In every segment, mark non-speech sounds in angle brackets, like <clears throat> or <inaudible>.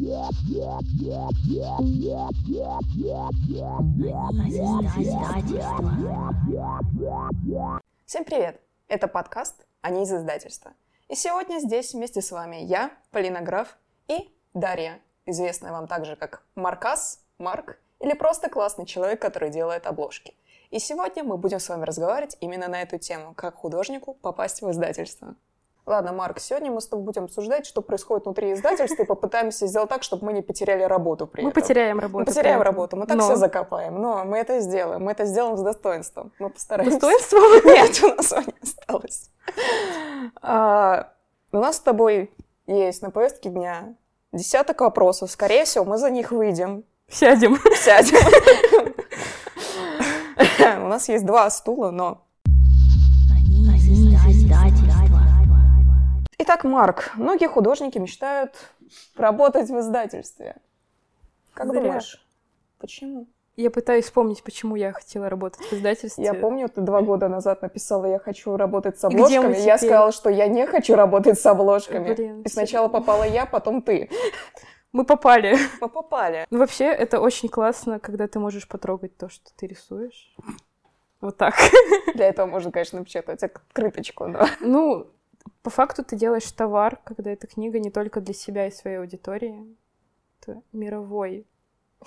Всем привет! Это подкаст «Они из издательства». И сегодня здесь вместе с вами я, Полина Граф и Дарья, известная вам также как Маркас, Марк или просто классный человек, который делает обложки. И сегодня мы будем с вами разговаривать именно на эту тему, как художнику попасть в издательство. Ладно, Марк, сегодня мы с тобой будем обсуждать, что происходит внутри издательства, и попытаемся сделать так, чтобы мы не потеряли работу при мы этом. Мы потеряем работу. Мы потеряем работу, мы так но... все закопаем, но мы это сделаем, мы это сделаем с достоинством. Мы постараемся. Достоинством? <laughs> Нет, у нас его не осталось. А, у нас с тобой есть на повестке дня десяток вопросов. Скорее всего, мы за них выйдем. Сядем. Сядем. <laughs> У нас есть два стула, но... Итак, Марк, многие художники мечтают работать в издательстве. Как Зря. думаешь, почему? Я пытаюсь вспомнить, почему я хотела работать в издательстве. Я помню, ты два года назад написала, я хочу работать с обложками. Я сказала, что я не хочу работать с обложками. Блин, И сначала попала я, потом ты. Мы попали. Мы попали. Ну, вообще, это очень классно, когда ты можешь потрогать то, что ты рисуешь. Вот так. Для этого можно, конечно, напечатать открыточку, но... Ну, по факту ты делаешь товар, когда эта книга не только для себя и своей аудитории. Это мировой.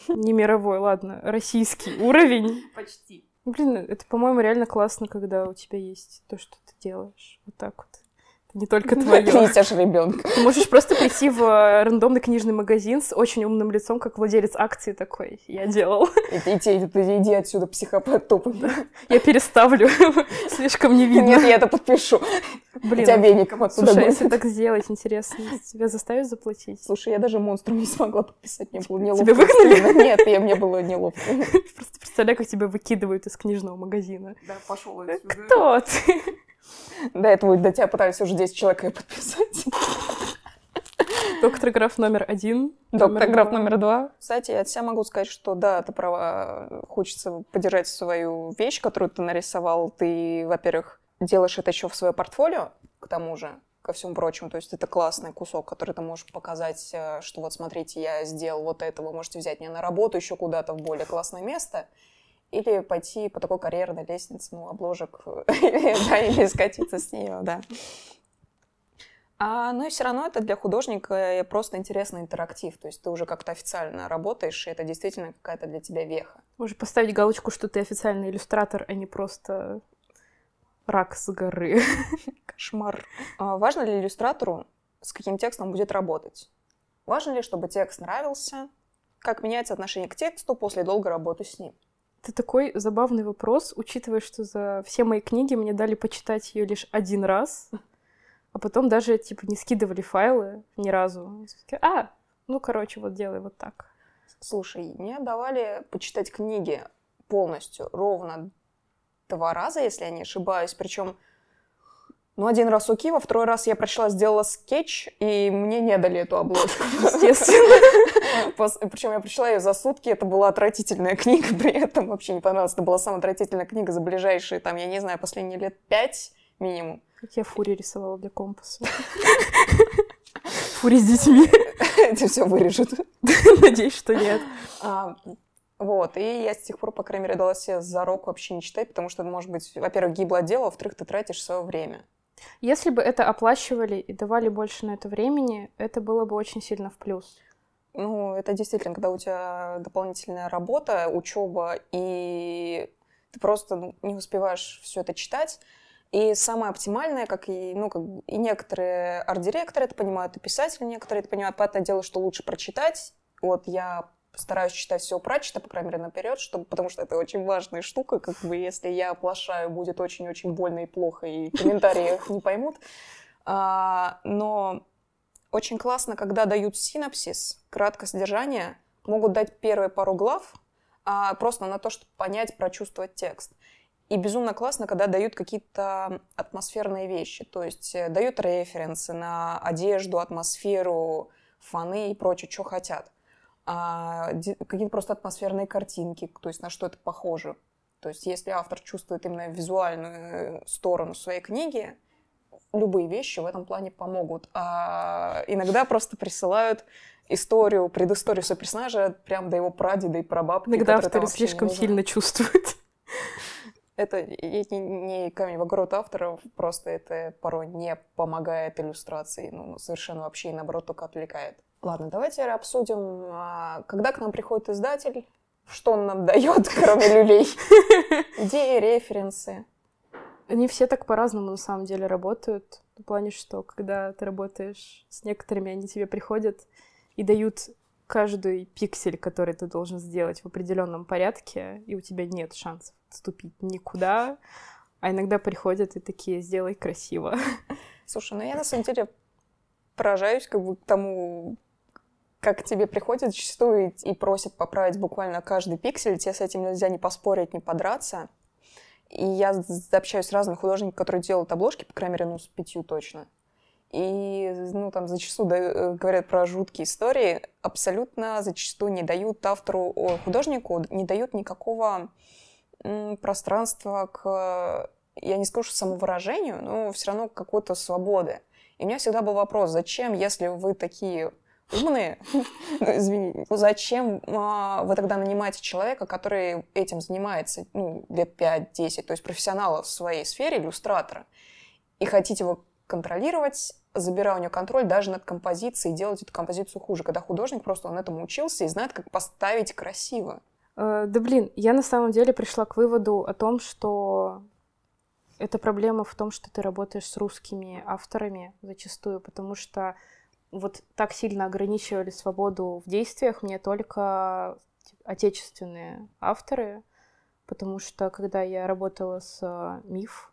Не мировой, ладно, российский уровень. Почти. Блин, это, по-моему, реально классно, когда у тебя есть то, что ты делаешь. Вот так вот не только <laughs> твое. Ты же ребенка. Ты можешь просто прийти в э, рандомный книжный магазин с очень умным лицом, как владелец акции такой. Я делал. <laughs> Иди, отсюда, психопат тупый. Я переставлю. <laughs> Слишком не видно. Нет, я это подпишу. Блин, тебя веником отсюда Слушай, если так сделать, интересно, тебя заставят заплатить? Слушай, я даже монстру не смогла подписать, мне было неловко. Тебя выгнали? Нет, я, мне было неловко. Просто представляю, как тебя выкидывают из книжного магазина. Да, пошел отсюда. Кто ты? До этого до тебя пытались уже 10 человек ее подписать. Доктор Граф номер один. Доктор Граф номер два. Кстати, я от себя могу сказать, что да, ты права, хочется поддержать свою вещь, которую ты нарисовал. Ты, во-первых, делаешь это еще в свое портфолио, к тому же, ко всему прочему. То есть это классный кусок, который ты можешь показать, э, что вот смотрите, я сделал вот это, вы можете взять меня на работу еще куда-то в более классное место или пойти по такой карьерной лестнице, ну, обложек, <laughs> да, или скатиться с нее, да. А, ну и все равно это для художника просто интересный интерактив. То есть ты уже как-то официально работаешь, и это действительно какая-то для тебя веха. Уже поставить галочку, что ты официальный иллюстратор, а не просто рак с горы. <laughs> Кошмар. А важно ли иллюстратору, с каким текстом будет работать? Важно ли, чтобы текст нравился? Как меняется отношение к тексту после долгой работы с ним? Это такой забавный вопрос, учитывая, что за все мои книги мне дали почитать ее лишь один раз, а потом даже, типа, не скидывали файлы ни разу. А, ну, короче, вот делай вот так. Слушай, мне давали почитать книги полностью ровно два раза, если я не ошибаюсь. Причем ну, один раз у Киева, второй раз я прочла, сделала скетч, и мне не дали эту обложку, <laughs> естественно. Причем я прочла ее за сутки, это была отвратительная <laughs> книга, при этом вообще не понравилась. Это была самая отвратительная книга за ближайшие, там, я не знаю, последние лет пять минимум. Как я фури рисовала для компаса. <laughs> Фури с детьми. Это все вырежут. Надеюсь, что нет. А, вот, и я с тех пор, по крайней мере, дала себе зарок вообще не читать, потому что может быть, во-первых, гиблое дело, во-вторых, ты тратишь свое время. Если бы это оплачивали и давали больше на это времени, это было бы очень сильно в плюс. Ну, это действительно, когда у тебя дополнительная работа, учеба, и ты просто не успеваешь все это читать. И самое оптимальное, как и, ну, как и некоторые арт-директоры это понимают, и писатели некоторые это понимают, понятное дело, что лучше прочитать. Вот я стараюсь читать все прачета, по крайней мере, наперед, чтобы, потому что это очень важная штука, как бы если я оплошаю, будет очень-очень больно и плохо, и комментарии их не поймут. А, но очень классно, когда дают синапсис, краткое содержание, могут дать первые пару глав, а, просто на то, чтобы понять, прочувствовать текст. И безумно классно, когда дают какие-то атмосферные вещи, то есть э, дают референсы на одежду, атмосферу, фаны и прочее, что хотят а, какие-то просто атмосферные картинки, то есть на что это похоже. То есть если автор чувствует именно визуальную э, сторону своей книги, любые вещи в этом плане помогут. А иногда просто присылают историю, предысторию своего персонажа прям до его прадеда и прабабки. Иногда авторы слишком сильно чувствуют. <laughs> Это не камень в огород авторов, просто это порой не помогает иллюстрации, ну, совершенно вообще и наоборот только отвлекает. Ладно, давайте обсудим, а, когда к нам приходит издатель, что он нам <laughs> дает, кроме люлей. Идеи, референсы. Они все так по-разному на самом деле работают. В плане, что когда ты работаешь с некоторыми, они тебе приходят и дают каждый пиксель, который ты должен сделать в определенном порядке, и у тебя нет шансов отступить никуда. А иногда приходят и такие, сделай красиво. Слушай, ну я на самом деле поражаюсь как бы тому, как тебе приходят зачастую и, просят поправить буквально каждый пиксель, тебе с этим нельзя не поспорить, не подраться. И я общаюсь с разными художниками, которые делают обложки, по крайней мере, ну, с пятью точно. И, ну, там зачастую да, говорят про жуткие истории, абсолютно зачастую не дают автору, о, художнику, не дают никакого м, пространства к, я не скажу, самовыражению, но все равно какой-то свободы. И у меня всегда был вопрос, зачем, если вы такие умные, ну, <laughs> извини, ну, зачем а, вы тогда нанимаете человека, который этим занимается ну, лет 5-10, то есть профессионала в своей сфере, иллюстратора, и хотите его контролировать, забирая у него контроль даже над композицией, делать эту композицию хуже, когда художник просто он этому учился и знает, как поставить красиво. Э, да блин, я на самом деле пришла к выводу о том, что эта проблема в том, что ты работаешь с русскими авторами зачастую, потому что вот так сильно ограничивали свободу в действиях мне только отечественные авторы, потому что когда я работала с э, Миф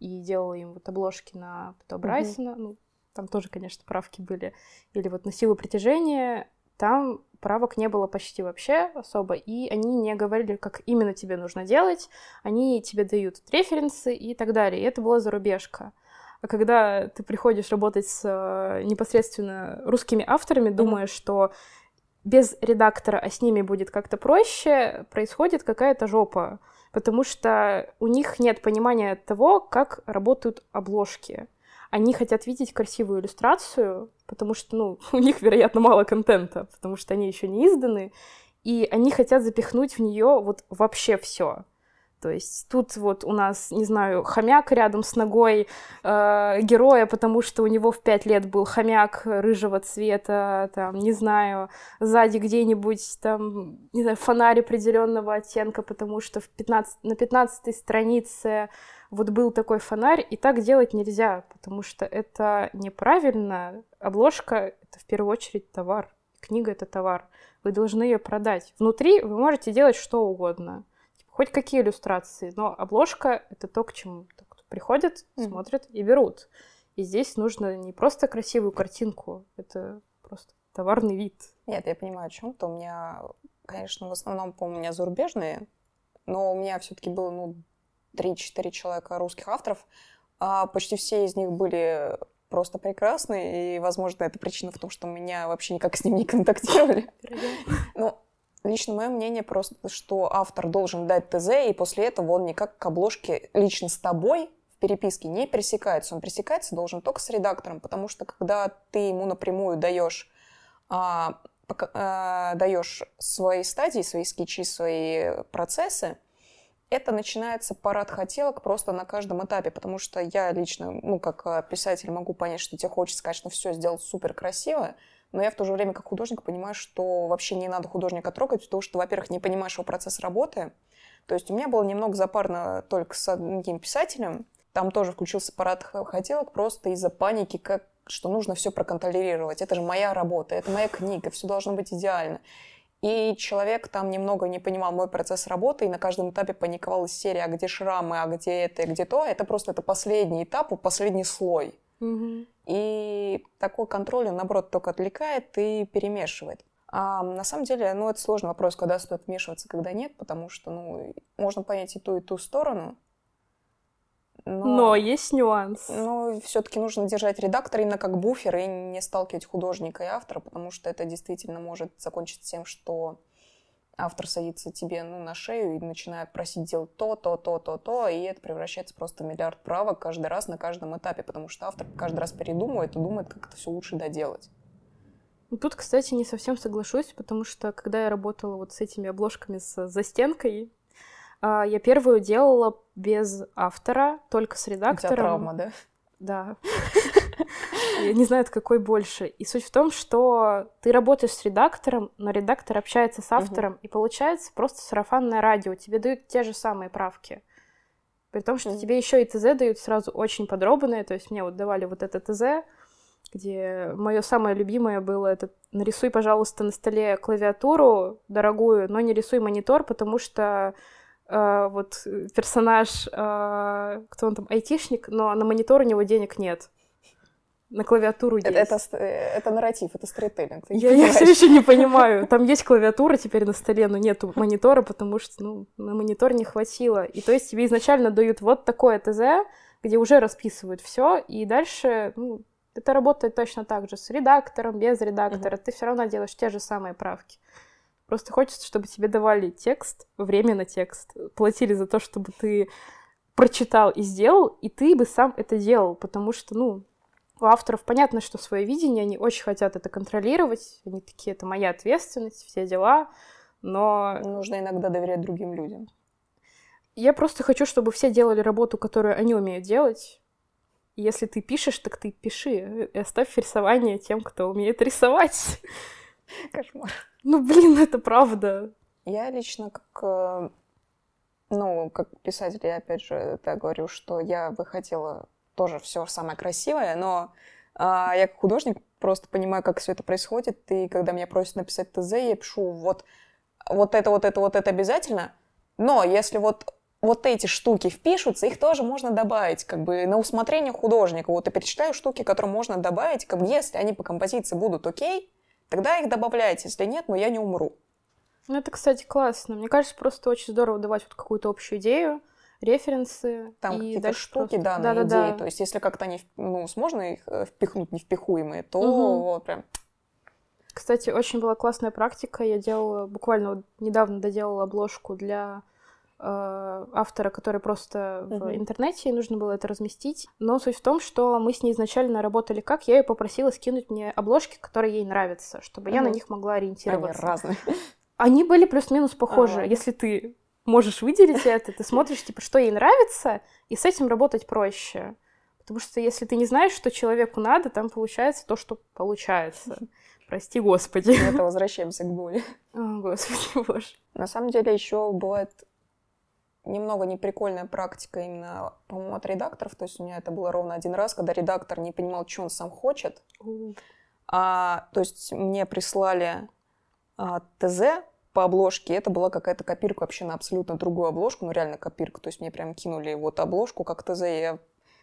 и делала им вот обложки на Пто Брайсона, mm-hmm. ну, там тоже, конечно, правки были, или вот на силу притяжения, там правок не было почти вообще особо, и они не говорили, как именно тебе нужно делать, они тебе дают референсы и так далее, и это была зарубежка. А когда ты приходишь работать с э, непосредственно русскими авторами, думая, mm-hmm. что без редактора, а с ними будет как-то проще, происходит какая-то жопа, потому что у них нет понимания того, как работают обложки. Они хотят видеть красивую иллюстрацию, потому что, ну, <laughs> у них, вероятно, мало контента, потому что они еще не изданы, и они хотят запихнуть в нее вот вообще все. То есть тут вот у нас, не знаю, хомяк рядом с ногой э, героя, потому что у него в пять лет был хомяк рыжего цвета, там, не знаю, сзади где-нибудь там, не знаю, фонарь определенного оттенка, потому что в 15, на 15 странице вот был такой фонарь, и так делать нельзя, потому что это неправильно. Обложка — это в первую очередь товар, книга — это товар. Вы должны ее продать. Внутри вы можете делать что угодно — хоть какие иллюстрации, но обложка — это то, к чему кто приходит, mm-hmm. смотрят и берут. И здесь нужно не просто красивую картинку, это просто товарный вид. Нет, я понимаю, о чем-то. У меня, конечно, в основном, по у меня зарубежные, но у меня все-таки было, ну, 3-4 человека русских авторов. А почти все из них были просто прекрасные, и, возможно, это причина в том, что меня вообще никак с ними не контактировали. Ну, Лично мое мнение просто, что автор должен дать ТЗ, и после этого он никак к обложке лично с тобой в переписке не пересекается. Он пересекается должен только с редактором, потому что когда ты ему напрямую даешь а, а, даешь свои стадии, свои скетчи, свои процессы, это начинается парад хотелок просто на каждом этапе, потому что я лично, ну, как писатель могу понять, что тебе хочется, конечно, все сделать супер красиво, но я в то же время как художник понимаю, что вообще не надо художника трогать, потому что, во-первых, не понимаешь его процесс работы. То есть у меня было немного запарно только с одним писателем. Там тоже включился парад хотелок просто из-за паники, как, что нужно все проконтролировать. Это же моя работа, это моя книга, все должно быть идеально. И человек там немного не понимал мой процесс работы, и на каждом этапе паниковал из серии, а где шрамы, а где это, где то. Это просто это последний этап, последний слой. Угу. И такой контроль, он, наоборот, только отвлекает и перемешивает. А на самом деле, ну, это сложный вопрос, когда стоит вмешиваться, когда нет, потому что, ну, можно понять и ту, и ту сторону. Но, но есть нюанс. Но все-таки нужно держать редактора именно как буфер и не сталкивать художника и автора, потому что это действительно может закончиться тем, что автор садится тебе ну, на шею и начинает просить делать то, то, то, то, то, и это превращается просто в миллиард правок каждый раз на каждом этапе, потому что автор каждый раз передумывает и думает, как это все лучше доделать. Ну, Тут, кстати, не совсем соглашусь, потому что когда я работала вот с этими обложками с застенкой, а, я первую делала без автора, только с У тебя редактором. травма, да? Да. <laughs> Я не знаю, это какой больше. И суть в том, что ты работаешь с редактором, но редактор общается с автором, и получается просто сарафанное радио. Тебе дают те же самые правки. При том, что Мгм. тебе еще и ТЗ дают сразу очень подробные. То есть мне вот давали вот это ТЗ, где мое самое любимое было это нарисуй, пожалуйста, на столе клавиатуру дорогую, но не рисуй монитор, потому что э, вот персонаж, э, кто он там, айтишник, но на монитор у него денег нет. На клавиатуру есть. Это, это, ст- э, это нарратив, это не Я, я все еще не понимаю. Там есть клавиатура теперь на столе, но нету монитора, потому что ну, на монитор не хватило. И то есть тебе изначально дают вот такое ТЗ, где уже расписывают все, и дальше ну, это работает точно так же с редактором, без редактора. Ты все равно делаешь те же самые правки. Просто хочется, чтобы тебе давали текст, время на текст, платили за то, чтобы ты прочитал и сделал, и ты бы сам это делал, потому что, ну, у авторов понятно, что свое видение, они очень хотят это контролировать, они такие, это моя ответственность, все дела, но Нужно иногда доверять другим людям. я просто хочу, чтобы все делали работу, которую они умеют делать. И если ты пишешь, так ты пиши, и оставь рисование тем, кто умеет рисовать. Кошмар. Ну, блин, это правда. Я лично как, э, ну, как писатель, я опять же это говорю, что я бы хотела тоже все самое красивое, но а, я как художник просто понимаю, как все это происходит, и когда меня просят написать ТЗ, я пишу вот, вот это, вот это, вот это обязательно, но если вот вот эти штуки впишутся, их тоже можно добавить, как бы на усмотрение художника. Вот я перечисляю штуки, которые можно добавить, как бы если они по композиции будут окей, тогда их добавляйте, если нет, но я не умру. Ну, это, кстати, классно. Мне кажется, просто очень здорово давать вот какую-то общую идею, референсы. Там какие-то штуки, просто- да, на Да-да-да. идеи. То есть, если как-то они, ну, сможно их э, впихнуть невпихуемые, то Мгм. вот прям Кстати, очень была классная практика. Я делала, буквально вот недавно доделала обложку для э, автора, который просто в Мгм. интернете, и нужно было это разместить. Но суть в том, что мы с ней изначально работали как? Я ее попросила скинуть мне обложки, которые ей нравятся, чтобы я на них могла они ориентироваться. разные. Они были плюс-минус похожи. Ага. Если ты можешь выделить это, ты смотришь, типа, что ей нравится, и с этим работать проще. Потому что если ты не знаешь, что человеку надо, там получается то, что получается. Прости, господи. Это возвращаемся к боли. О, господи, <laughs> боже. На самом деле еще бывает немного неприкольная практика именно, по-моему, от редакторов. То есть у меня это было ровно один раз, когда редактор не понимал, что он сам хочет. А, то есть мне прислали а, ТЗ по обложке, это была какая-то копирка вообще на абсолютно другую обложку, ну реально копирка. То есть мне прям кинули вот обложку как ТЗ, и я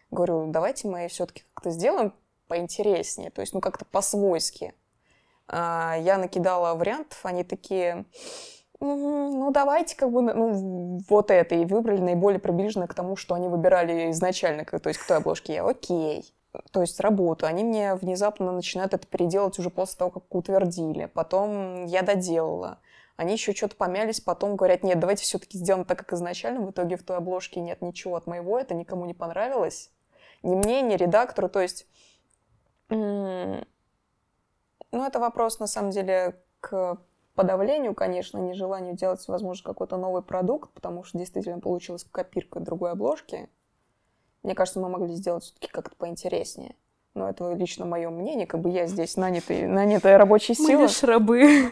говорю, давайте мы все-таки как-то сделаем поинтереснее, то есть ну как-то по-свойски. А, я накидала вариантов, они такие, «М, ну давайте как бы ну, вот это, и выбрали наиболее приближенно к тому, что они выбирали изначально, то есть к той обложке. Я окей то есть работу, они мне внезапно начинают это переделать уже после того, как утвердили. Потом я доделала. Они еще что-то помялись, потом говорят, нет, давайте все-таки сделаем так, как изначально. В итоге в той обложке нет ничего от моего, это никому не понравилось. Ни мне, ни редактору. То есть, ну, это вопрос, на самом деле, к подавлению, конечно, нежеланию делать, возможно, какой-то новый продукт, потому что действительно получилась копирка другой обложки. Мне кажется, мы могли сделать все-таки как-то поинтереснее. Но это лично мое мнение, как бы я здесь нанятый, нанятая рабочая Мы сила. лишь рабы.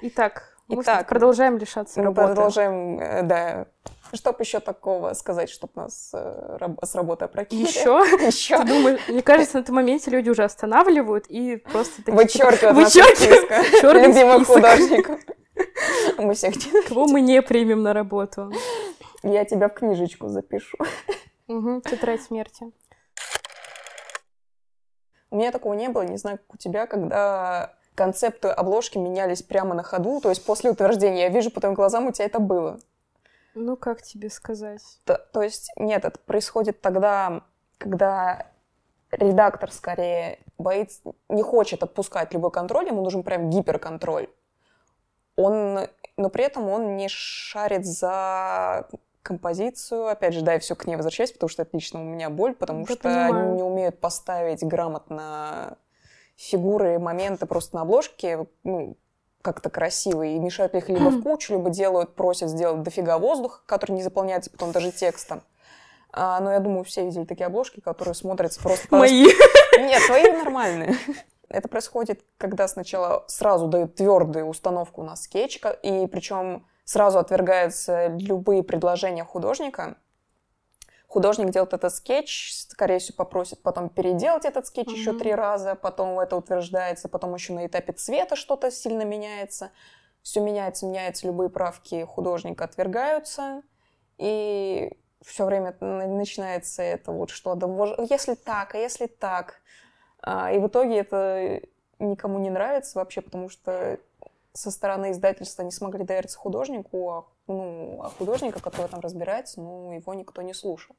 Итак, мы Итак, продолжаем лишаться Мы работы. продолжаем, э, да. Чтоб еще такого сказать, чтоб нас э, раб- с работы опрокинули. Еще? <laughs> Еще. Ты думаешь, мне кажется, на этом моменте люди уже останавливают и просто такие, Вычеркивают из Вычеркивают. <laughs> Чёрный любимых список. художников. <laughs> Мы всех кого мы не примем на работу. Я тебя в книжечку запишу. Угу, тетрадь смерти. У меня такого не было, не знаю, как у тебя, когда концепты обложки менялись прямо на ходу, то есть после утверждения. Я вижу по твоим глазам, у тебя это было. Ну, как тебе сказать? То, то есть, нет, это происходит тогда, когда редактор скорее боится, не хочет отпускать любой контроль, ему нужен прям гиперконтроль. Он, но при этом он не шарит за композицию. Опять же, да, я все к ней возвращаюсь, потому что это лично у меня боль, потому Да, что понимаю. они не умеют поставить грамотно фигуры, моменты просто на обложке, ну, как-то красивые, и мешают их либо в кучу, либо делают, просят сделать дофига воздуха, который не заполняется потом даже текстом. А, но я думаю, все видели такие обложки, которые смотрятся просто... Мои. <laughs> Нет, твои нормальные. <laughs> Это происходит, когда сначала сразу дают твердую установку на скетч, и причем сразу отвергаются любые предложения художника. Художник делает этот скетч, скорее всего, попросит потом переделать этот скетч еще Мгм. три раза, потом это утверждается, потом еще на этапе цвета что-то сильно меняется. Все меняется, меняется, любые правки художника отвергаются, и все время начинается это вот что, да, может, если так, а если так. А, И в итоге это никому не нравится вообще, потому что со стороны издательства не смогли довериться художнику, а, ну, а художника, который там разбирается, ну, его никто не слушал.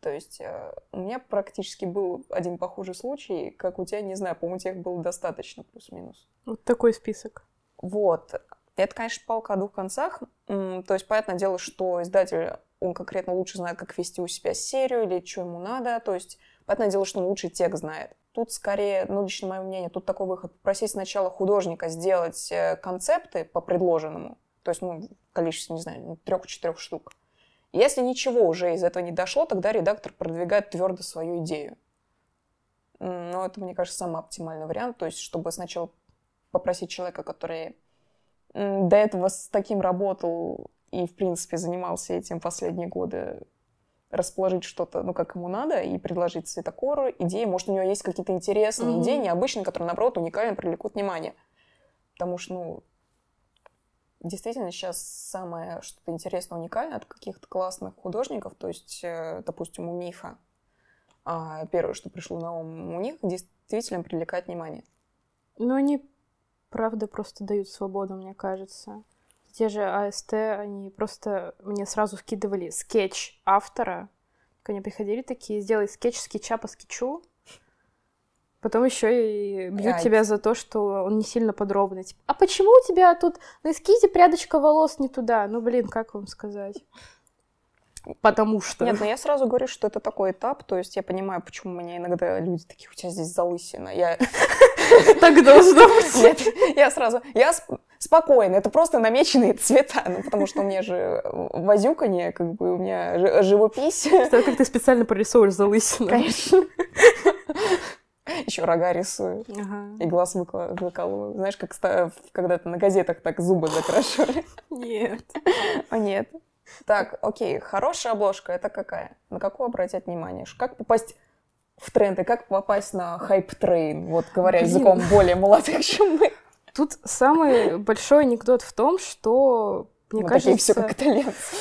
То есть э, у меня практически был один похожий случай, как у тебя, не знаю, по-моему, их было достаточно, плюс-минус. Вот такой список. Вот. Это, конечно, палка о двух концах. То есть, понятное дело, что издатель, он конкретно лучше знает, как вести у себя серию или что ему надо. То есть, понятное дело, что он лучше текст знает. Тут скорее, ну, лично мое мнение, тут такой выход. Просить сначала художника сделать э, концепты по предложенному. То есть, ну, в количестве, не знаю, трех-четырех штук. Если ничего уже из этого не дошло, тогда редактор продвигает твердо свою идею. Но это, мне кажется, самый оптимальный вариант. То есть, чтобы сначала попросить человека, который до этого с таким работал и, в принципе, занимался этим последние годы, расположить что-то, ну, как ему надо, и предложить цветокору, идеи. Может, у него есть какие-то интересные Мгм. идеи, необычные, которые, наоборот, уникально привлекут внимание. Потому что, ну, действительно, сейчас самое что-то интересное, уникальное от каких-то классных художников, то есть, э, допустим, у Мифа, а, первое, что пришло на ум, у них действительно привлекает внимание. Но они, правда, просто дают свободу, мне кажется. Те же АСТ, они просто мне сразу скидывали скетч автора. Ко мне приходили такие, сделай скетч скетча по скетчу. Потом еще и бьют Ай. тебя за то, что он не сильно подробный. Типа, а почему у тебя тут на эскизе прядочка волос не туда? Ну, блин, как вам сказать? Потому что. Нет, но я сразу говорю, что это такой этап, то есть я понимаю, почему у меня иногда люди такие, у тебя здесь залысина. Я... <laughs> Так должно <laughs> быть. Нет, я сразу, я сп- спокойно, это просто намеченные цвета, ну, потому что у меня же возюканье, как бы у меня жи- живопись. Как ты специально прорисовываешь залысину. Конечно. <laughs> Еще рога рисую. Ага. И глаз выкла- выкалываю. Знаешь, как ста- когда-то на газетах так зубы закрашивали. Нет. А нет. Так, окей, хорошая обложка это какая? На какую обратить внимание? Как попасть в тренды, как попасть на hype train, вот говоря Блин. языком более молодых, чем мы. Тут самый большой анекдот в том, что, мне Мы такие все кажется, как итальянцы.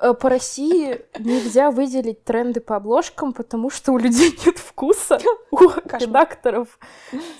Э, по России нельзя выделить тренды по обложкам, потому что у людей <laughs> нет вкуса, <laughs> у редакторов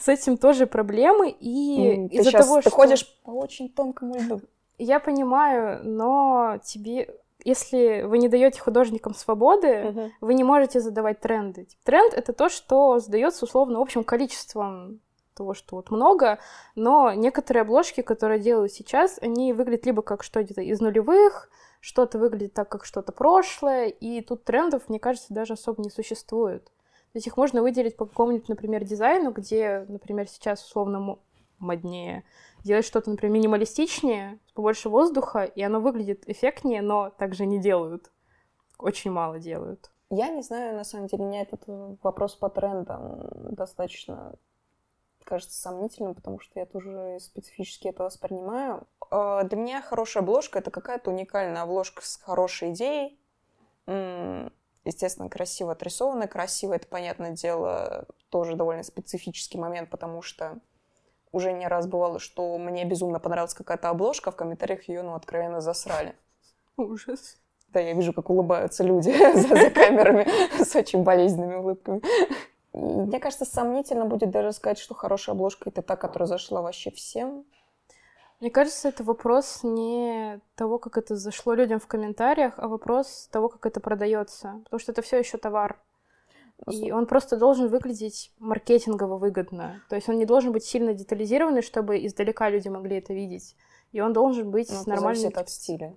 с этим тоже проблемы, и Ты из-за того, ты что... ходишь по очень тонкому льду. Я понимаю, но тебе... Если вы не даете художникам свободы, вы не можете задавать тренды. Тренд — это то, что задается условно общим количеством того, что вот много, но некоторые обложки, которые делают сейчас, они выглядят либо как что-то из нулевых, что-то выглядит так, как что-то прошлое, и тут трендов, мне кажется, даже особо не существует. То есть их можно выделить по какому-нибудь, например, дизайну, где, например, сейчас условно мо- моднее делать что-то, например, минималистичнее, побольше воздуха, и оно выглядит эффектнее, но также не делают. Очень мало делают. Я не знаю, на самом деле, меня этот э, вопрос по трендам достаточно кажется сомнительным, потому что я тоже специфически это воспринимаю. Э, Для меня хорошая обложка — это какая-то уникальная обложка с хорошей идеей. Естественно, красиво отрисованная. Красиво — это, понятное дело, тоже довольно специфический момент, потому что уже не раз бывало, что мне безумно понравилась какая-то обложка, а в комментариях ее, ну, откровенно засрали. Ужас. Да, я вижу, как улыбаются люди <laughs> за камерами <laughs> с очень болезненными улыбками. Мне кажется, сомнительно будет даже сказать, что хорошая обложка это та, которая зашла вообще всем. Мне кажется, это вопрос не того, как это зашло людям в комментариях, а вопрос того, как это продается. Потому что это все еще товар. И он просто должен выглядеть маркетингово выгодно. То есть он не должен быть сильно детализированный, чтобы издалека люди могли это видеть. И он должен быть Ну, с это от стиля.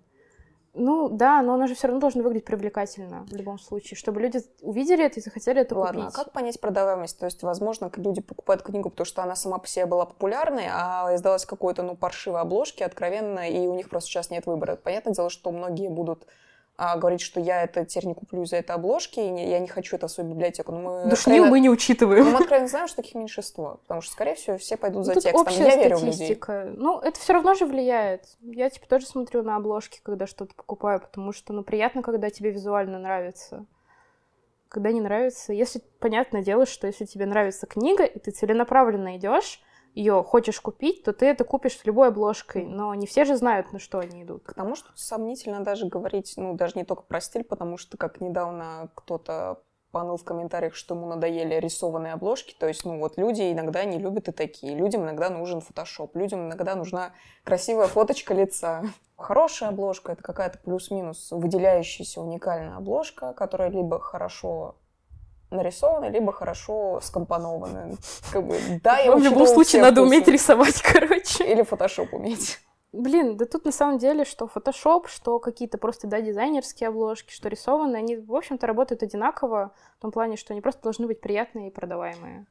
Ну да, но оно же все равно должно выглядеть привлекательно в любом случае, чтобы люди увидели это и захотели это Ладно, купить. а как понять продаваемость? То есть, возможно, люди покупают книгу, потому что она сама по себе была популярной, а издалась какой-то, ну, паршивой обложки, откровенно, и у них просто сейчас нет выбора. Понятное дело, что многие будут а, говорить, что я это теперь не куплю из-за этой обложки, и не, я не хочу это в свою библиотеку. Но мы Душнил мы не учитываем. но мы откровенно знаем, что таких меньшинство, потому что, скорее всего, все пойдут за Ну, Тут текстом. общая Я верю в людей. Ну, это все равно же влияет. Я, типа, тоже смотрю на обложки, когда что-то покупаю, потому что, ну, приятно, когда тебе визуально нравится. Когда не нравится, если, понятное дело, что если тебе нравится книга, и ты целенаправленно идешь, ее хочешь купить, то ты это купишь с любой обложкой. Но не все же знают, на что они идут. К тому, что сомнительно даже говорить, ну, даже не только про стиль, потому что, как недавно кто-то паныл в комментариях, что ему надоели рисованные обложки. То есть, ну, вот люди иногда не любят и такие. Людям иногда нужен фотошоп. Людям иногда нужна красивая фоточка лица. Хорошая обложка — это какая-то плюс-минус выделяющаяся уникальная обложка, которая либо хорошо нарисована, либо хорошо скомпонована. Как бы, да, я в любом случае надо вкусы. уметь рисовать, <laughs> короче. Или фотошоп уметь. Блин, да тут на самом деле, что Photoshop, что какие-то просто, да, дизайнерские обложки, что рисованные, они, в общем-то, работают одинаково, в том плане, что они просто должны быть приятные и продаваемые.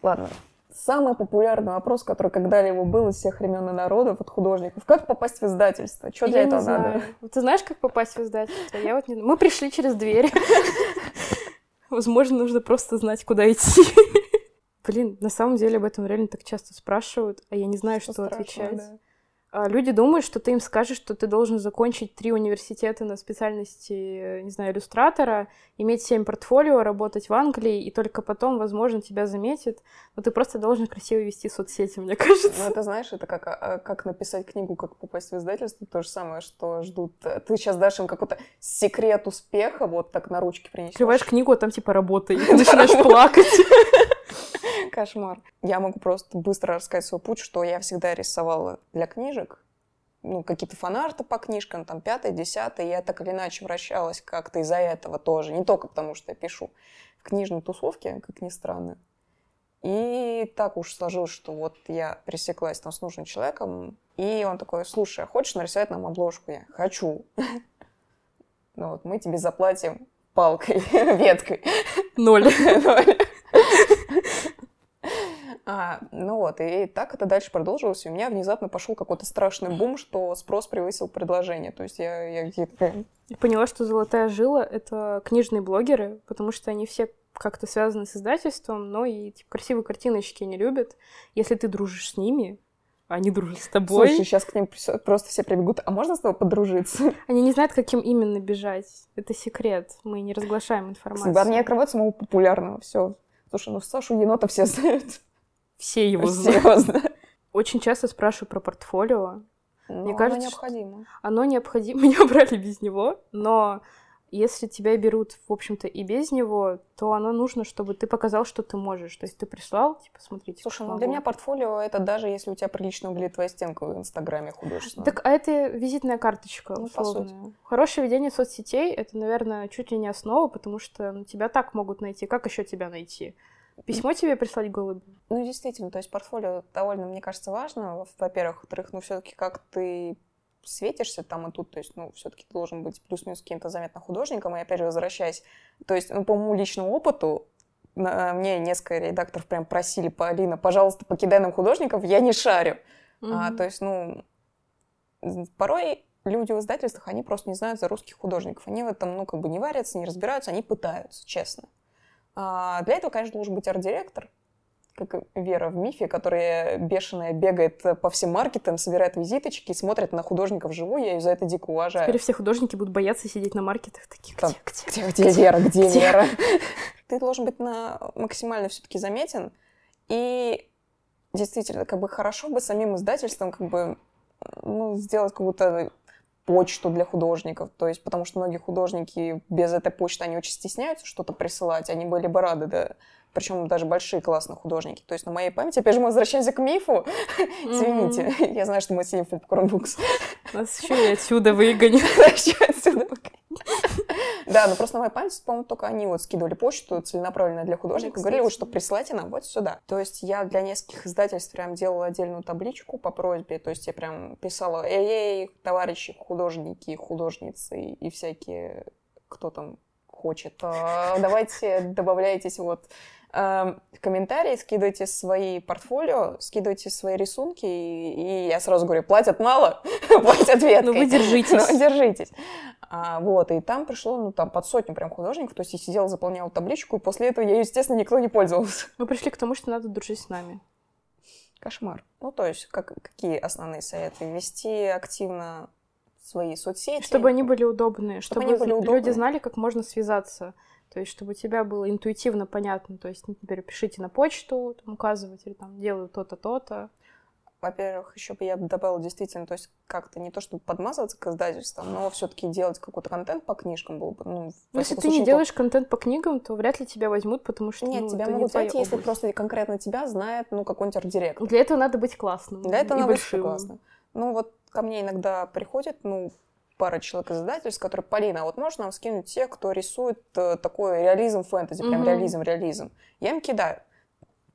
Ладно. Самый популярный вопрос, который когда-либо был из всех времен и народов от художников. Как попасть в издательство? Что для Я этого надо? Ты знаешь, как попасть в издательство? Я вот не... Мы пришли через дверь. <laughs> Возможно, нужно просто знать, куда идти. <laughs> Блин, на самом деле об этом реально так часто спрашивают, а я не знаю, что, страшного, отвечать. да. А люди думают, что ты им скажешь, что ты должен закончить три университета на специальности, э, не знаю, иллюстратора, иметь семь портфолио, работать в Англии, и только потом, возможно, тебя заметят. Но ты просто должен красиво вести соцсети, мне <laughs> кажется. Ну, это знаешь, это как, а, как написать книгу, как попасть в издательство, то же самое, что ждут. Ты сейчас дашь им какой-то секрет успеха, вот так на ручке принесешь. Открываешь книгу, а там типа и ты <laughs> начинаешь плакать. <laughs> Кошмар. Я могу просто быстро рассказать свой путь, что я всегда рисовала для книжек, ну, какие-то фанарты по книжкам, там, пятое, десятое, я так или иначе вращалась как-то из-за этого тоже, не только потому, что я пишу в книжной тусовке, как ни странно. И так уж сложилось, что вот я пересеклась там с нужным человеком, и он такой, слушай, а хочешь нарисовать нам обложку? Я хочу. <laughs> Ну вот, мы тебе заплатим палкой, <laughs> веткой. Ноль. Ноль. А, ну вот, и так это дальше продолжилось, и у меня внезапно пошел какой-то страшный бум, что спрос превысил предложение. То есть я, я. Я поняла, что «Золотая жила» — это книжные блогеры, потому что они все как-то связаны с издательством, но и типа, красивые картиночки не любят. Если ты дружишь с ними, они дружат с тобой, Слушай, сейчас к ним просто все прибегут. А можно с тобой подружиться? <laughs> они не знают, каким именно бежать. Это секрет. Мы не разглашаем информацию. Не открывают самого популярного. Все. Слушай, ну Сашу Енота все <laughs> знают. Все его Все знают. его знают. Очень часто спрашиваю про портфолио. Но Мне оно кажется, необходимо. Оно необходимо, <laughs> меня брали без него, но если тебя берут, в общем-то, и без него, то оно нужно, чтобы ты показал, что ты можешь. То есть ты прислал, типа, смотрите, Слушай, ну для меня портфолио это даже если у тебя прилично выглядит твоя стенка в Инстаграме художественная. Так, а это визитная карточка, Ну, по условная. Хорошее ведение соцсетей — это, наверное, чуть ли не основа, потому что ну, тебя так могут найти. Как еще тебя найти? Письмо тебе прислать голуби? Ну, действительно, то есть портфолио довольно, мне кажется, важно. Во-первых, во-вторых, ну, все-таки как ты светишься там и тут, то есть, ну, все-таки должен быть плюс-минус каким-то заметно художником. И опять же, возвращаясь, то есть, ну, по моему личному опыту, мне несколько редакторов прям просили, Полина, пожалуйста, покидай нам художников, я не шарю. А, Мгм. то есть, ну, порой люди в издательствах, они просто не знают за русских художников. Они в этом, ну, как бы не варятся, не разбираются, они пытаются, честно. А, для этого, конечно, должен быть арт-директор, как Вера в мифе, которая бешеная бегает по всем маркетам, собирает визиточки и смотрит на художников вживую. Я ее за это дико уважаю. Теперь все художники будут бояться сидеть на маркетах такие, Там, где, где? Где, где Вера, где, Где? Вера? <laughs> Ты должен быть на, максимально все-таки заметен. И действительно, как бы хорошо бы самим издательством как бы ну, сделать какую-то почту для художников. То есть, потому что многие художники без этой почты, они очень стесняются что-то присылать. Они были бы рады, да. Причем даже большие классные художники. То есть на моей памяти, опять же, мы возвращаемся к мифу. <laughs> Извините, я знаю, что мы сидим в Popcorn Books. Нас еще и отсюда выгонят. <laughs> Отсюда. Да, но просто на моей памяти, по-моему, только они вот скидывали почту целенаправленно для художника, говорили, вот, что присылайте нам вот сюда. То есть я для нескольких издательств прям делала отдельную табличку по просьбе, то есть я прям писала, эй-эй, товарищи художники, художницы и всякие, кто там хочет, а, давайте добавляйтесь вот комментарии, скидывайте свои портфолио, скидывайте свои рисунки, и, и я сразу говорю, платят мало, <laughs> платят веткой. Ну вы держитесь. ну, держитесь. А, вот, и там пришло, ну, там под сотню прям художников, то есть я сидела, заполняла табличку, и после этого я, естественно, никто не пользовался. Мы пришли к тому, что надо дружить с нами. Кошмар. Ну, то есть, как, какие основные советы? Вести активно свои соцсети. Чтобы они были удобные, чтобы, чтобы они были удобные. люди знали, как можно связаться то есть, чтобы у тебя было интуитивно понятно. То есть, например, пишите на почту, там, указывайте, там, делаю то-то, то-то. Во-первых, еще бы я добавила действительно, то есть как-то не то, чтобы подмазываться к издательствам, но все-таки делать какой-то контент по книжкам было бы. Ну, ну если ты не делаешь контент по книгам, то вряд ли тебя возьмут, потому что Нет, ну, тебя могут взять, если просто конкретно тебя знает, ну, какой-нибудь арт-директор. Для этого надо быть классным. Для этого надо большим. быть классным. Ну, вот ко мне иногда приходит, ну, пара человек из издательств, которые, Полина, вот можно нам скинуть тех, кто рисует э, такой реализм фэнтези, прям mm-hmm. реализм, реализм. Я им кидаю.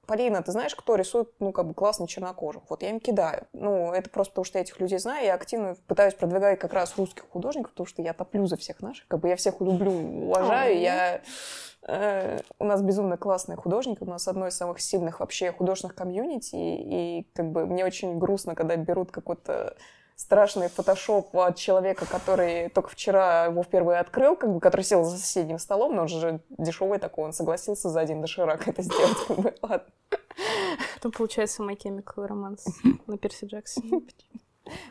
Полина, ты знаешь, кто рисует, ну, как бы классно чернокожих? Вот я им кидаю. Ну, это просто потому, что я этих людей знаю, я активно пытаюсь продвигать как раз русских художников, потому что я топлю за всех наших, как бы я всех люблю, уважаю, я... Э, у нас безумно классные художники, у нас одно из самых сильных вообще художественных комьюнити, и, и как бы мне очень грустно, когда берут какой-то страшный фотошоп от человека, который только вчера его впервые открыл, как бы, который сел за соседним столом, но он же дешевый такой, он согласился за один доширак это сделать, как бы, ладно. Потом получается My Chemical Romance <laughs> на Перси Джексоне.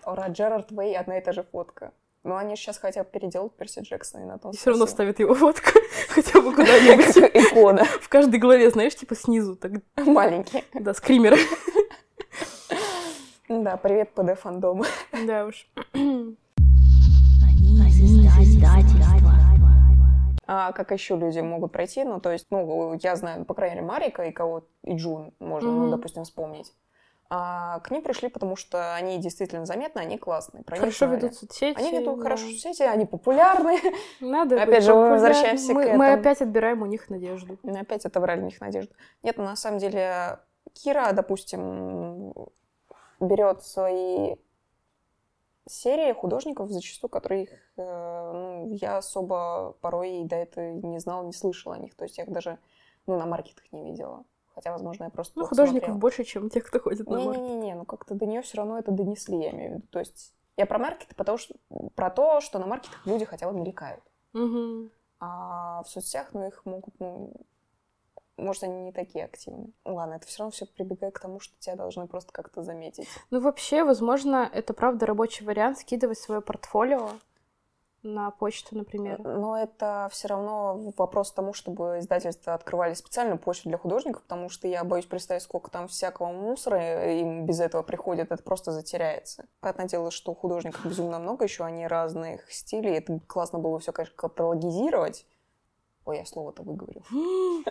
Ура, Джерард Вей, одна и та же фотка. Но они сейчас хотят переделать Перси Джексона и на том Все равно ставят его фотку <laughs> хотя бы куда-нибудь. <laughs> Икона. В каждой главе, знаешь, типа снизу. так Маленький. Да, скример. Да, привет, ПД фандом. Да уж. А как еще люди могут пройти? Ну, то есть, ну, я знаю, по крайней мере, Марика и кого и Джун можно, mm-hmm. ну, допустим, вспомнить. А к ним пришли, потому что они действительно заметны, они классные. Про хорошо ведут соцсети. Они ведут да. хорошо соцсети, они популярны. Надо Опять же, мы возвращаемся мы, к этому. Мы опять отбираем у них надежду. Мы опять отобрали у них надежду. Нет, ну, на самом деле, Кира, допустим, берет свои серии художников, зачастую которых э, ну, я особо порой до этого не знала, не слышала о них. То есть я их даже ну, на маркетах не видела. Хотя, возможно, я просто Ну, художников смотрела. больше, чем тех, кто ходит на маркет. Не-не-не, ну как-то до нее все равно это донесли, я имею в виду. То есть я про маркеты, потому что, про то, что на маркетах люди хотя бы мелькают. Угу. А в соцсетях, ну, их могут, ну, может, они не такие активные. Ладно, это все равно все прибегает к тому, что тебя должны просто как-то заметить. Ну, вообще, возможно, это правда рабочий вариант скидывать свое портфолио на почту, например. Но это все равно вопрос к тому, чтобы издательства открывали специальную почту для художников, потому что я боюсь представить, сколько там всякого мусора им без этого приходит, это просто затеряется. Понятное дело, что художников безумно много еще, они разных стилей, это классно было все, конечно, каталогизировать, Ой, я слово-то выговорил. <gasps>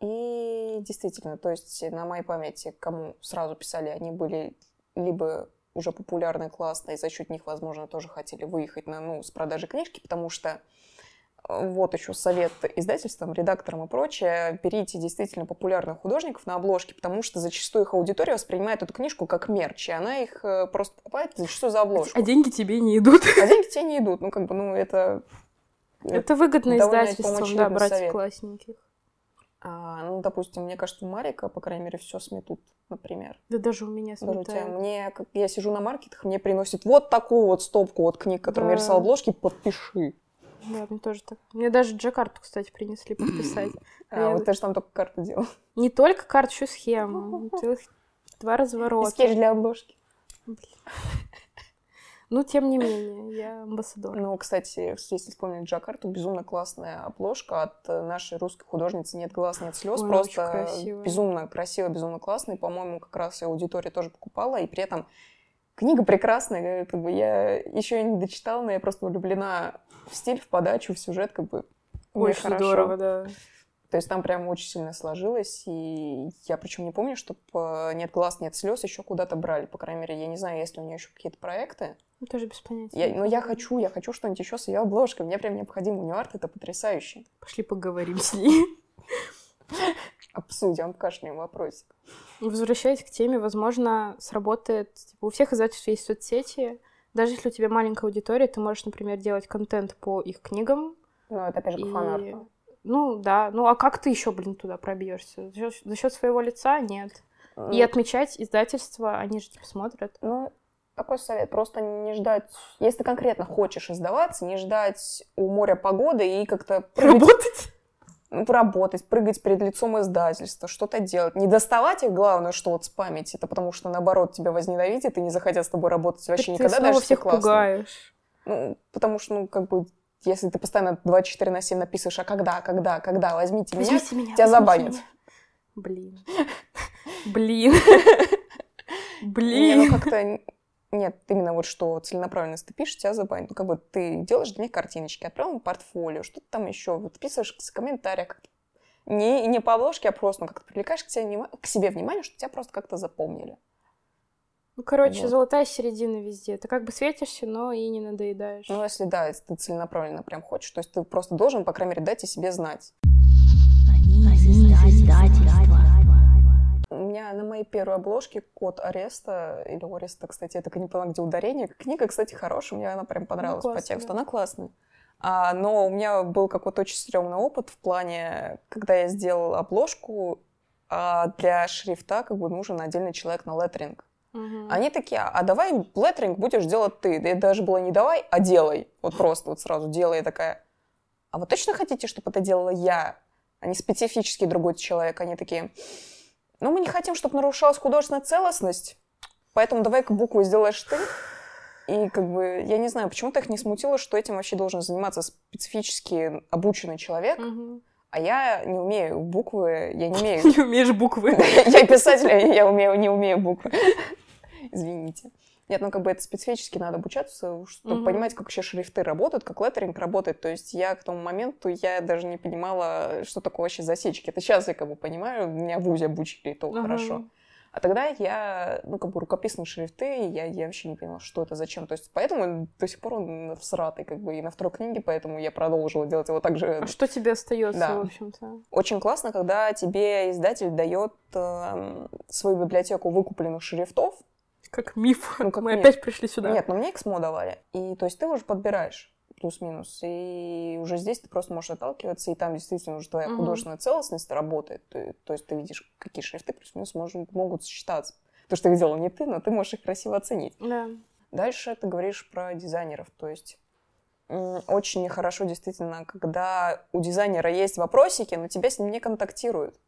И действительно, то есть на моей памяти, кому сразу писали, они были либо уже популярные, классные, за счет них, возможно, тоже хотели выехать на, ну, с продажи книжки, потому что э, вот еще совет издательствам, редакторам и прочее, берите действительно популярных художников на обложке, потому что зачастую их аудитория воспринимает эту книжку как мерч, и она их э, просто покупает зачастую за обложку. А деньги тебе не идут. А деньги тебе не идут. Ну, как бы, ну, это это выгодно издательствам, да, брать совет. классненьких. А, ну, допустим, мне кажется, у Марика, по крайней мере, все сметут, например. Да даже у меня сметают. Даже у тебя, мне, как я сижу на маркетах, мне приносят вот такую вот стопку вот книг, которые да. я рисовала обложки, подпиши. Да, мне тоже так. Мне даже Джакарту, кстати, принесли подписать. <clears throat> А, вот ты же там только карту делал. Не только карту, еще схему. Два разворота. Скетч для обложки. Ну, тем не менее, я амбассадор. Ну, кстати, если вспомнить Джакарту, безумно классная обложка от нашей русской художницы «Нет глаз, нет слез». Ой, Просто безумно красиво, безумно классно. И, по-моему, как раз и аудитория тоже покупала. И при этом книга прекрасная. Как бы я еще не дочитала, но я просто влюблена в стиль, в подачу, в сюжет. Как бы Очень хорошо. здорово, да. То есть там прям очень сильно сложилось, и я причем не помню, чтобы «Нет глаз, нет слез» еще куда-то брали. По крайней мере, я не знаю, есть ли у нее еще какие-то проекты. Ну, тоже без понятия. Я, но я хочу, я хочу что-нибудь еще с ее обложкой. Мне прям необходим. У нее арт это потрясающе. Пошли поговорим с ней. Обсудим в каждом вопросе. Возвращаясь к теме, возможно, сработает... Типа, у всех издательств есть соцсети. Даже если у тебя маленькая аудитория, ты можешь, например, делать контент по их книгам. Ну, это опять же к фанарту. Ну, да. Ну, а как ты еще, блин, туда пробьешься? За счет, своего лица? Нет. Mm. И отмечать издательства, они же типа смотрят. Ну, такой совет. Просто не ждать... Если ты конкретно хочешь издаваться, не ждать у моря погоды и как-то... Работать? Ну, работать, прыгать перед лицом издательства, что-то делать. Не доставать их, главное, что вот спамить, это потому что, наоборот, тебя возненавидят и не захотят с тобой работать вообще так никогда, ты даже всех классно. пугаешь. Ну, потому что, ну, как бы, если ты постоянно 24 на 7 написываешь, а когда, когда, когда, возьмите, возьмите меня, меня тебя забанят. Меня. Блин. Блин. <laughs> Блин. Не, ну как-то нет, именно вот что целенаправленность ты пишешь, тебя забанят. Ну, как бы ты делаешь для них картиночки, отправил портфолио, что-то там еще, вот писаешь в комментариях. Не, не по обложке, а просто ну, как-то привлекаешь к себе, к себе внимание, что тебя просто как-то запомнили. Ну, короче, вот. золотая середина везде. Ты как бы светишься, но и не надоедаешь. Ну, если да, если ты целенаправленно прям хочешь, то есть ты просто должен, по крайней мере, дать о себе знать. У меня на моей первой обложке код ареста, или ареста, кстати, я так и не поняла, где ударение. Книга, кстати, хорошая, мне она прям понравилась ну, по тексту, она классная. А, но у меня был какой-то очень стрёмный опыт в плане, когда я сделала обложку, а для шрифта как бы нужен отдельный человек на леттеринг. Угу. Они такие, а давай леттеринг будешь делать ты. Да это даже было не давай, а делай. Вот просто вот сразу делай такая. А вы точно хотите, чтобы это делала я, а не специфический другой человек? Они такие, ну, мы не хотим, чтобы нарушалась художественная целостность, поэтому давай-ка букву сделаешь ты. И как бы, я не знаю, почему-то их не смутило, что этим вообще должен заниматься специфически обученный человек. Угу. А я не умею буквы, я не умею... <laughs> Не умеешь буквы. <laughs> Я писатель, а я умею, не умею буквы. Извините. Нет, ну как бы это специфически надо обучаться, чтобы mm-hmm. понимать, как вообще шрифты работают, как леттеринг работает. То есть я к тому моменту, я даже не понимала, что такое вообще засечки. Это сейчас я как бы понимаю, меня в ВУЗе обучили, и то mm-hmm. хорошо. А тогда я, ну, как бы рукописные шрифты, я, я вообще не поняла, что это, зачем. То есть поэтому до сих пор он всратый, как бы, и на второй книге, поэтому я продолжила делать его так же. А что тебе остается, да. в общем-то? Очень классно, когда тебе издатель дает э, свою библиотеку выкупленных шрифтов, как миф. Ну, как <laughs> Мы миф. опять пришли сюда. Нет, ну мне XMO давали. И то есть ты уже подбираешь плюс-минус. И уже здесь ты просто можешь отталкиваться, и там действительно уже твоя угу. художественная целостность работает. То, то есть ты видишь, какие шрифты плюс-минус может, могут сочетаться. То, что видела не ты, но ты можешь их красиво оценить. Да. Дальше ты говоришь про дизайнеров. То есть очень нехорошо действительно, когда у дизайнера есть вопросики, но тебя с ним не контактируют.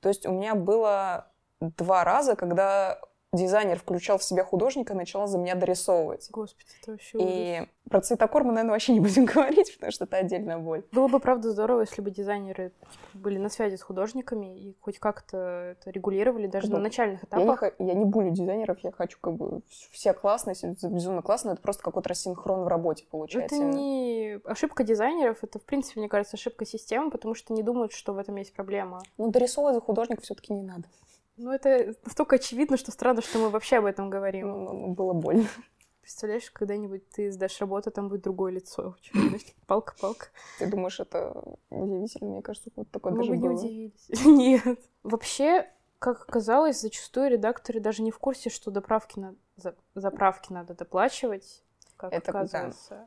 То есть у меня было два раза, когда дизайнер включал в себя художника и начал за меня дорисовывать. Господи, это вообще И ужас. про цветокор мы, наверное, вообще не будем <laughs> говорить, потому что это отдельная боль. Было бы, правда, здорово, если бы дизайнеры типа, были на связи с художниками и хоть как-то это регулировали даже ну, на начальных этапах. Я не, я не булю дизайнеров, я хочу как бы все классно, безумно классно, это просто какой-то рассинхрон в работе получается. Это не ошибка дизайнеров, это, в принципе, мне кажется, ошибка системы, потому что не думают, что в этом есть проблема. Ну, дорисовывать за художника все таки не надо. Ну, это настолько очевидно, что странно, что мы вообще об этом говорим. Ну, было больно. Представляешь, когда-нибудь ты сдашь работу, там будет другое лицо. Палка-палка. Ты думаешь, это удивительно? Мне кажется, вот такое Мы даже бы не было. удивились. <laughs> Нет. Вообще, как оказалось, зачастую редакторы даже не в курсе, что доправки на... за... заправки надо доплачивать, как это оказывается. Да.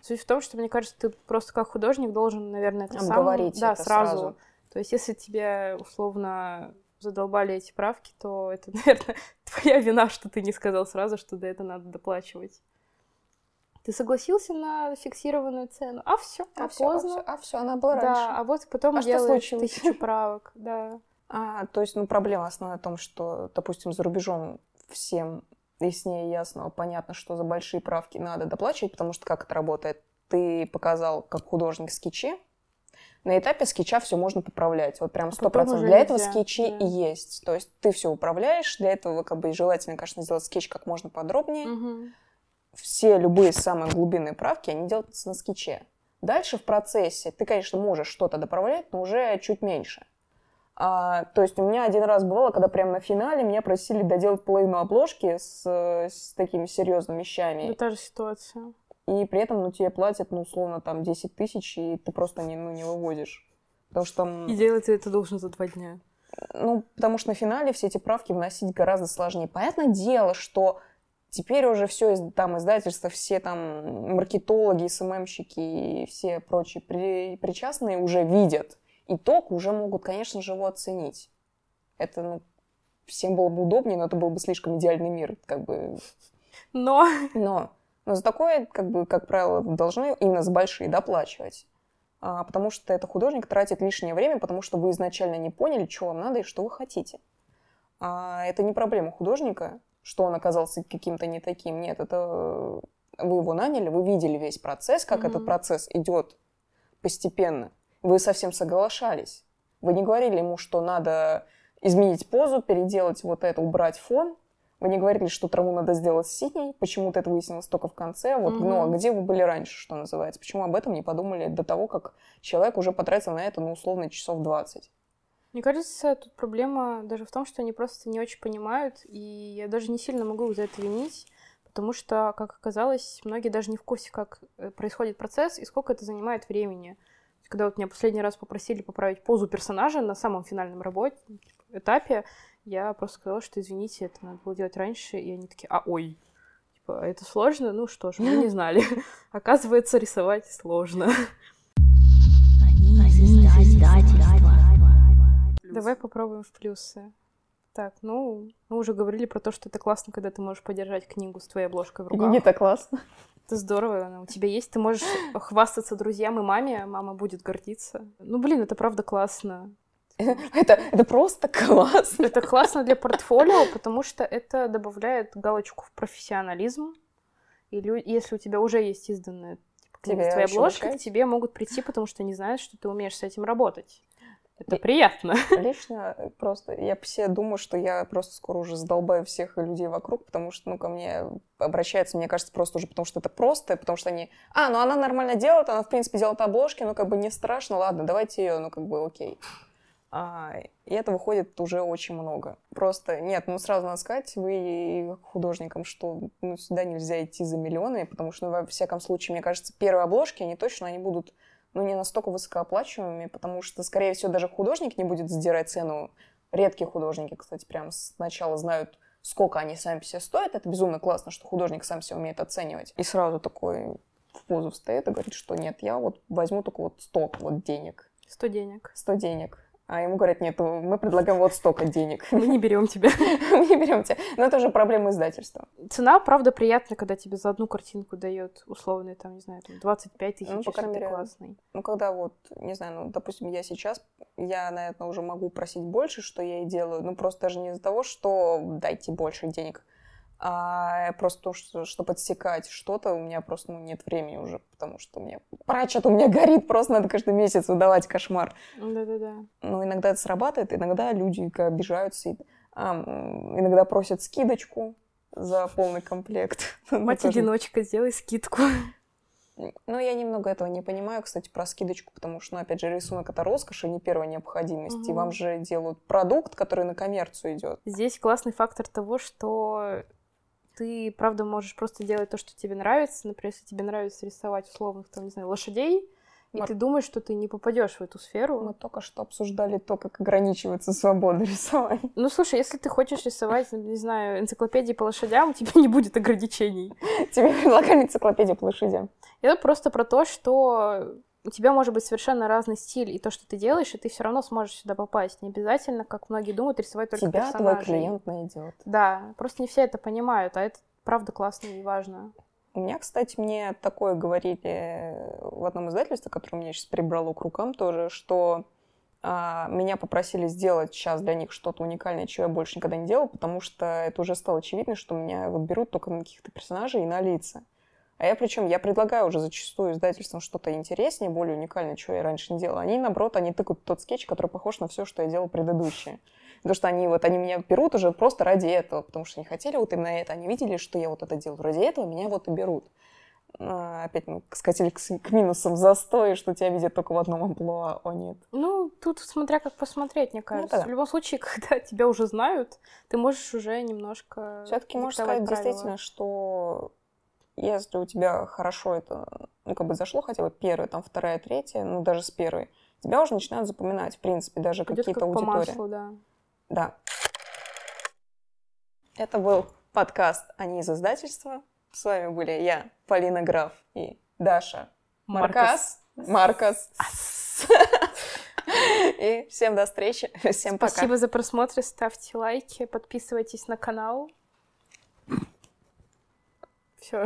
Суть в том, что, мне кажется, ты просто как художник должен, наверное, это сам... Да, это сразу. сразу. То есть, если тебе, условно, задолбали эти правки, то это, <laughs> наверное, твоя вина, что ты не сказал сразу, что до этого надо доплачивать. Ты согласился на фиксированную цену, а все, а, а поздно. А все, она была да, раньше. Да, а вот потом а делаешь тысячу правок, да. А, то есть, ну, проблема основная в том, что, допустим, за рубежом всем яснее ясно, понятно, что за большие правки надо доплачивать, потому что как это работает? Ты показал, как художник скетчи, на этапе скетча все можно поправлять. Вот прям сто процентов. Для этого скетчи да. и есть. То есть ты все управляешь. Для этого как бы желательно, конечно, сделать скетч как можно подробнее. Угу. Все любые самые глубинные правки, они делаются на скетче. Дальше в процессе ты, конечно, можешь что-то доправлять, но уже чуть меньше. А, то есть у меня один раз бывало, когда прямо на финале меня просили доделать половину обложки с, с такими серьезными вещами. Это та же ситуация. И при этом, ну, тебе платят, ну, условно, там, 10 тысяч, и ты просто не, ну, не вывозишь. Потому что там... И делать ты это должен за два дня. Ну, потому что на финале все эти правки вносить гораздо сложнее. Понятное дело, что теперь уже все там издательства, все там маркетологи, СММщики и все прочие при, причастные уже видят итог, уже могут, конечно же, его оценить. Это, ну, всем было бы удобнее, но это был бы слишком идеальный мир, как бы. Но. Но. Но за такое, как бы, как правило, должны именно за большие доплачивать а, потому что это художник тратит лишнее время, потому что вы изначально не поняли, что вам надо и что вы хотите. А, это не проблема художника, что он оказался каким-то не таким. Нет, это вы его наняли, вы видели весь процесс, как mm-hmm. этот процесс идет постепенно. Вы совсем соглашались. Вы не говорили ему, что надо изменить позу, переделать вот это, убрать фон, вы не говорили, что траву надо сделать синей, почему-то это выяснилось только в конце. Вот, угу. ну, а где вы были раньше, что называется? Почему об этом не подумали до того, как человек уже потратил на это, ну, условно, часов 20? Мне кажется, тут проблема даже в том, что они просто не очень понимают, и я даже не сильно могу за это винить, потому что, как оказалось, многие даже не в курсе, как э, происходит процесс и сколько это занимает времени. Когда вот меня последний раз попросили поправить позу персонажа на самом финальном работе, этапе, я просто сказала, что извините, это надо было делать раньше, и они такие, а ой, типа, это сложно? Ну что ж, мы не знали. <laughs> Оказывается, рисовать сложно. Давай попробуем в плюсы. Так, ну, мы уже говорили про то, что это классно, когда ты можешь подержать книгу с твоей обложкой в руках. Не так классно. Это здорово, она у тебя есть, ты можешь хвастаться друзьям и маме, мама будет гордиться. Ну, блин, это правда классно. <laughs> это, это просто классно. Это классно для портфолио, потому что это добавляет галочку в профессионализм. И лю- если у тебя уже есть изданная типа, твоей обложкой, к тебе могут прийти, потому что они знают, что ты умеешь с этим работать. Это и, приятно. <laughs> Лично просто я все думаю, что я просто скоро уже задолбаю всех людей вокруг, потому что, ну, ко мне обращаются, мне кажется, просто уже потому что это просто, потому что они, а, ну она нормально делает, она, в принципе, делает обложки, ну, как бы не страшно, ладно, давайте ее, ну, как бы, окей. А, и это выходит уже очень много. Просто нет, ну сразу надо сказать, вы художникам, что ну, сюда нельзя идти за миллионы, потому что, ну, во всяком случае, мне кажется, первые обложки, они точно они будут ну, не настолько высокооплачиваемыми, потому что, скорее всего, даже художник не будет задирать цену. Редкие художники, кстати, прям сначала знают, сколько они сами все стоят. Это безумно классно, что художник сам себя умеет оценивать. И сразу такой в позу встает и говорит, что нет, я вот возьму только вот 100 вот денег. 100 денег. 100 денег. А ему говорят, нет, мы предлагаем вот столько денег. Мы не берем тебя. <laughs> Мы не берем тебя. Но это уже проблема издательства. Цена, правда, приятная, когда тебе за одну картинку дает условный, там, не знаю, там, 25 тысяч, ну, по крайней мере, классный. Ну, когда вот, не знаю, ну, допустим, я сейчас, я, наверное, уже могу просить больше, что я и делаю, ну, просто даже не из-за того, что дайте больше денег, а просто то, что, чтобы отсекать что-то, у меня просто ну, нет времени уже, потому что у меня прачет у меня <laughs> горит, просто надо каждый месяц выдавать кошмар. Да-да-да. Но иногда это срабатывает, иногда люди обижаются, и, а, иногда просят скидочку за полный комплект. <laughs> Ну, Мать-одиночка, сделай скидку. Ну, я немного этого не понимаю, кстати, про скидочку, потому что, ну, опять же, рисунок — это роскошь, а не первая необходимость. Угу. И вам же делают продукт, который на коммерцию идет. Здесь классный фактор того, что ты, правда, можешь просто делать то, что тебе нравится. Например, если тебе нравится рисовать условных, там, не знаю, лошадей, и ты думаешь, что ты не попадешь в эту сферу. Мы только что обсуждали то, как ограничивается свобода рисования. Ну, слушай, если ты хочешь рисовать, не знаю, энциклопедии по лошадям, у тебя <laughs> не будет ограничений. Тебе предлагали энциклопедию по лошадям. Это просто про то, что у тебя может быть совершенно разный стиль, и то, что ты делаешь, и ты все равно сможешь сюда попасть. Не обязательно, как многие думают, рисовать только тебя персонажей. твой клиент найдет. Да, просто не все это понимают, а это правда классно и важно. У меня, кстати, мне такое говорили в одном издательстве, которое меня сейчас прибрало к рукам тоже, что а, меня попросили сделать сейчас для них что-то уникальное, чего я больше никогда не делала, потому что это уже стало очевидно, что меня вот берут только на каких-то персонажей и на лица. А я причем, я предлагаю уже зачастую издательствам что-то интереснее, более уникальное, чего я раньше не делала. Они, наоборот, они тыкают тот скетч, который похож на все, что я делала предыдущее. Потому что они вот, они меня берут уже просто ради этого, потому что не хотели вот именно это. Они видели, что я вот это делаю ради этого, меня вот и берут. а, опять мы скатили к, к минусам застой, что тебя видят только в одном амплуа, о нет. Ну, тут смотря как посмотреть, мне кажется. Ну, да. В любом случае, <laughs> когда тебя уже знают, ты можешь уже немножко Все-таки можешь сказать правила. действительно, что если у тебя хорошо это, ну, как бы зашло хотя бы первая, там, вторая, третья, ну, даже с первой, тебя уже начинают запоминать, в принципе, даже какие-то как аудитории. Маслу, да. Да. Это был подкаст «Они из издательства». С вами были я, Полина Граф и Даша Маркас. Маркас. И всем до встречи. Всем пока. Спасибо за просмотр. Ставьте лайки, подписывайтесь на канал. Все.